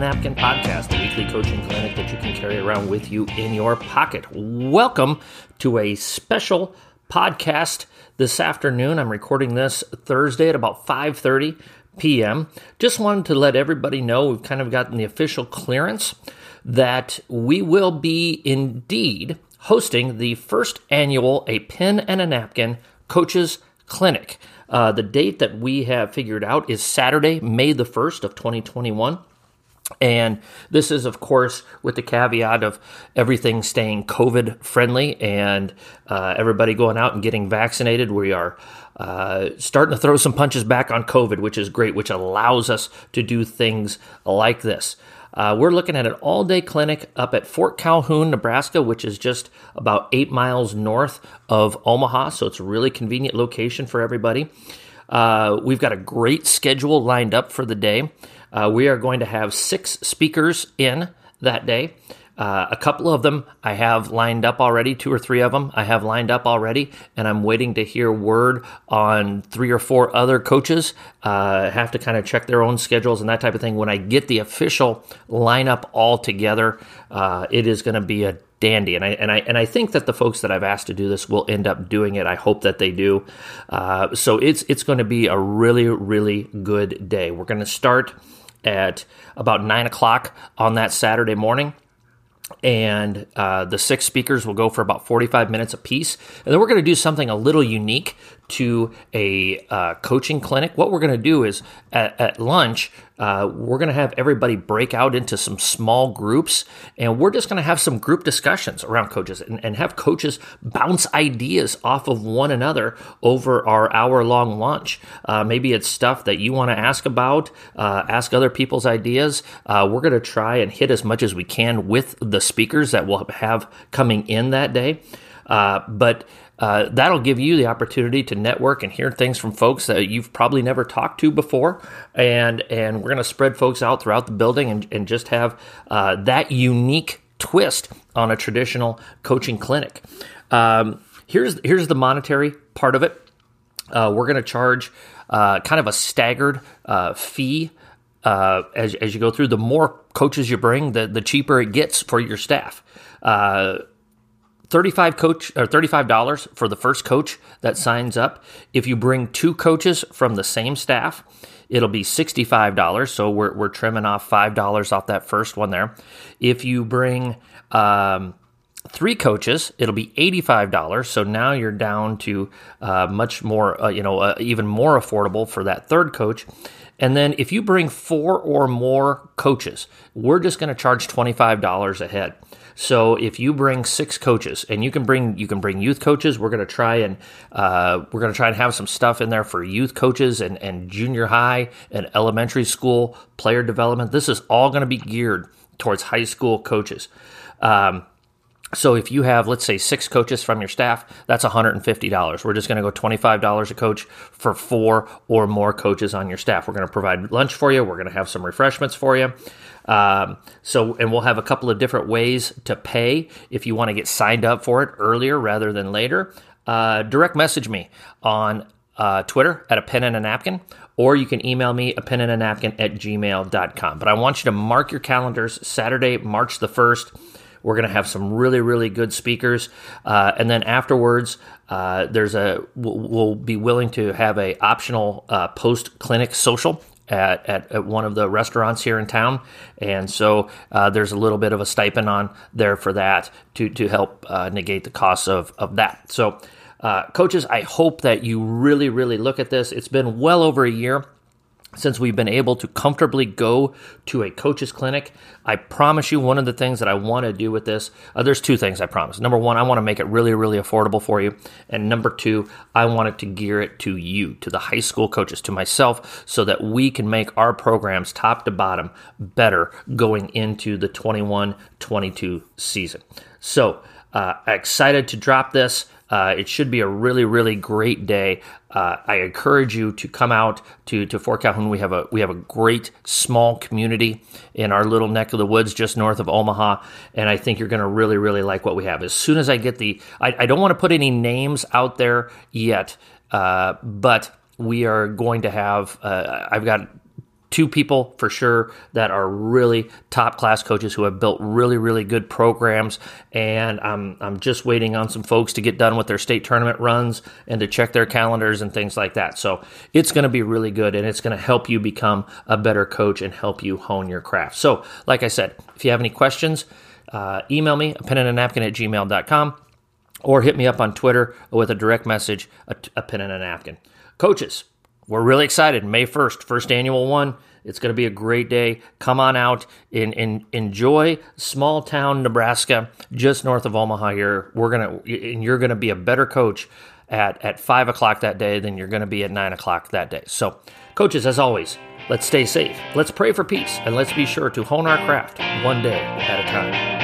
Napkin podcast, a weekly coaching clinic that you can carry around with you in your pocket. Welcome to a special podcast this afternoon. I'm recording this Thursday at about 5:30 p.m. Just wanted to let everybody know we've kind of gotten the official clearance that we will be indeed hosting the first annual A Pen and a Napkin Coaches Clinic. Uh, the date that we have figured out is Saturday, May the 1st of 2021. And this is, of course, with the caveat of everything staying COVID friendly and uh, everybody going out and getting vaccinated. We are uh, starting to throw some punches back on COVID, which is great, which allows us to do things like this. Uh, we're looking at an all day clinic up at Fort Calhoun, Nebraska, which is just about eight miles north of Omaha. So it's a really convenient location for everybody. Uh, we've got a great schedule lined up for the day. Uh, we are going to have six speakers in that day. Uh, a couple of them I have lined up already, two or three of them I have lined up already, and I'm waiting to hear word on three or four other coaches. Uh, have to kind of check their own schedules and that type of thing. When I get the official lineup all together, uh, it is going to be a dandy. And I and I and I think that the folks that I've asked to do this will end up doing it. I hope that they do. Uh, so it's it's going to be a really really good day. We're going to start at about nine o'clock on that Saturday morning and uh, the six speakers will go for about 45 minutes apiece. And then we're going to do something a little unique to a uh, coaching clinic. What we're going to do is at, at lunch, uh, we're going to have everybody break out into some small groups, and we're just going to have some group discussions around coaches and, and have coaches bounce ideas off of one another over our hour long lunch. Uh, maybe it's stuff that you want to ask about, uh, ask other people's ideas. Uh, we're going to try and hit as much as we can with the speakers that we'll have coming in that day. Uh, but uh, that'll give you the opportunity to network and hear things from folks that you've probably never talked to before. And, and we're going to spread folks out throughout the building and, and just have uh, that unique twist on a traditional coaching clinic. Um, here's, here's the monetary part of it. Uh, we're going to charge uh, kind of a staggered uh, fee uh, as, as you go through. The more coaches you bring, the, the cheaper it gets for your staff. 35 coach or $35 for the first coach that signs up. If you bring two coaches from the same staff, it'll be $65. So we're, we're trimming off $5 off that first one there. If you bring um, three coaches, it'll be $85. So now you're down to uh, much more, uh, you know, uh, even more affordable for that third coach. And then if you bring four or more coaches, we're just going to charge $25 a head. So if you bring six coaches, and you can bring you can bring youth coaches, we're going to try and uh, we're going to try and have some stuff in there for youth coaches and and junior high and elementary school player development. This is all going to be geared towards high school coaches. Um, so if you have, let's say, six coaches from your staff, that's $150. We're just going to go $25 a coach for four or more coaches on your staff. We're going to provide lunch for you. We're going to have some refreshments for you. Um, so, and we'll have a couple of different ways to pay if you want to get signed up for it earlier rather than later. Uh, direct message me on uh, Twitter at a pen and a napkin, or you can email me a pen and a napkin at gmail.com. But I want you to mark your calendars Saturday, March the 1st. We're going to have some really, really good speakers. Uh, and then afterwards, uh, there's a, we'll, be willing to have a optional uh, post clinic social at, at, at, one of the restaurants here in town. And so uh, there's a little bit of a stipend on there for that to, to help uh, negate the costs of, of that. So, uh, coaches, I hope that you really, really look at this. It's been well over a year since we've been able to comfortably go to a coach's clinic. I promise you, one of the things that I want to do with this, uh, there's two things I promise. Number one, I want to make it really, really affordable for you. And number two, I wanted to gear it to you, to the high school coaches, to myself, so that we can make our programs top to bottom better going into the 21 22 season. So, uh, excited to drop this. Uh, it should be a really, really great day. Uh, I encourage you to come out to, to Fort Calhoun. We have a we have a great small community in our little neck of the woods just north of Omaha, and I think you're going to really, really like what we have. As soon as I get the, I, I don't want to put any names out there yet, uh, but we are going to have. Uh, I've got two people for sure that are really top class coaches who have built really really good programs and I'm I'm just waiting on some folks to get done with their state tournament runs and to check their calendars and things like that. So it's going to be really good and it's going to help you become a better coach and help you hone your craft. So like I said, if you have any questions, uh, email me a pen and a napkin at gmail.com or hit me up on Twitter with a direct message, a, a pen and a napkin. Coaches, we're really excited. May 1st, first annual one. It's going to be a great day. Come on out and, and enjoy small town Nebraska, just north of Omaha. Here, we're gonna and you're gonna be a better coach at at five o'clock that day than you're gonna be at nine o'clock that day. So, coaches, as always, let's stay safe. Let's pray for peace, and let's be sure to hone our craft one day at a time.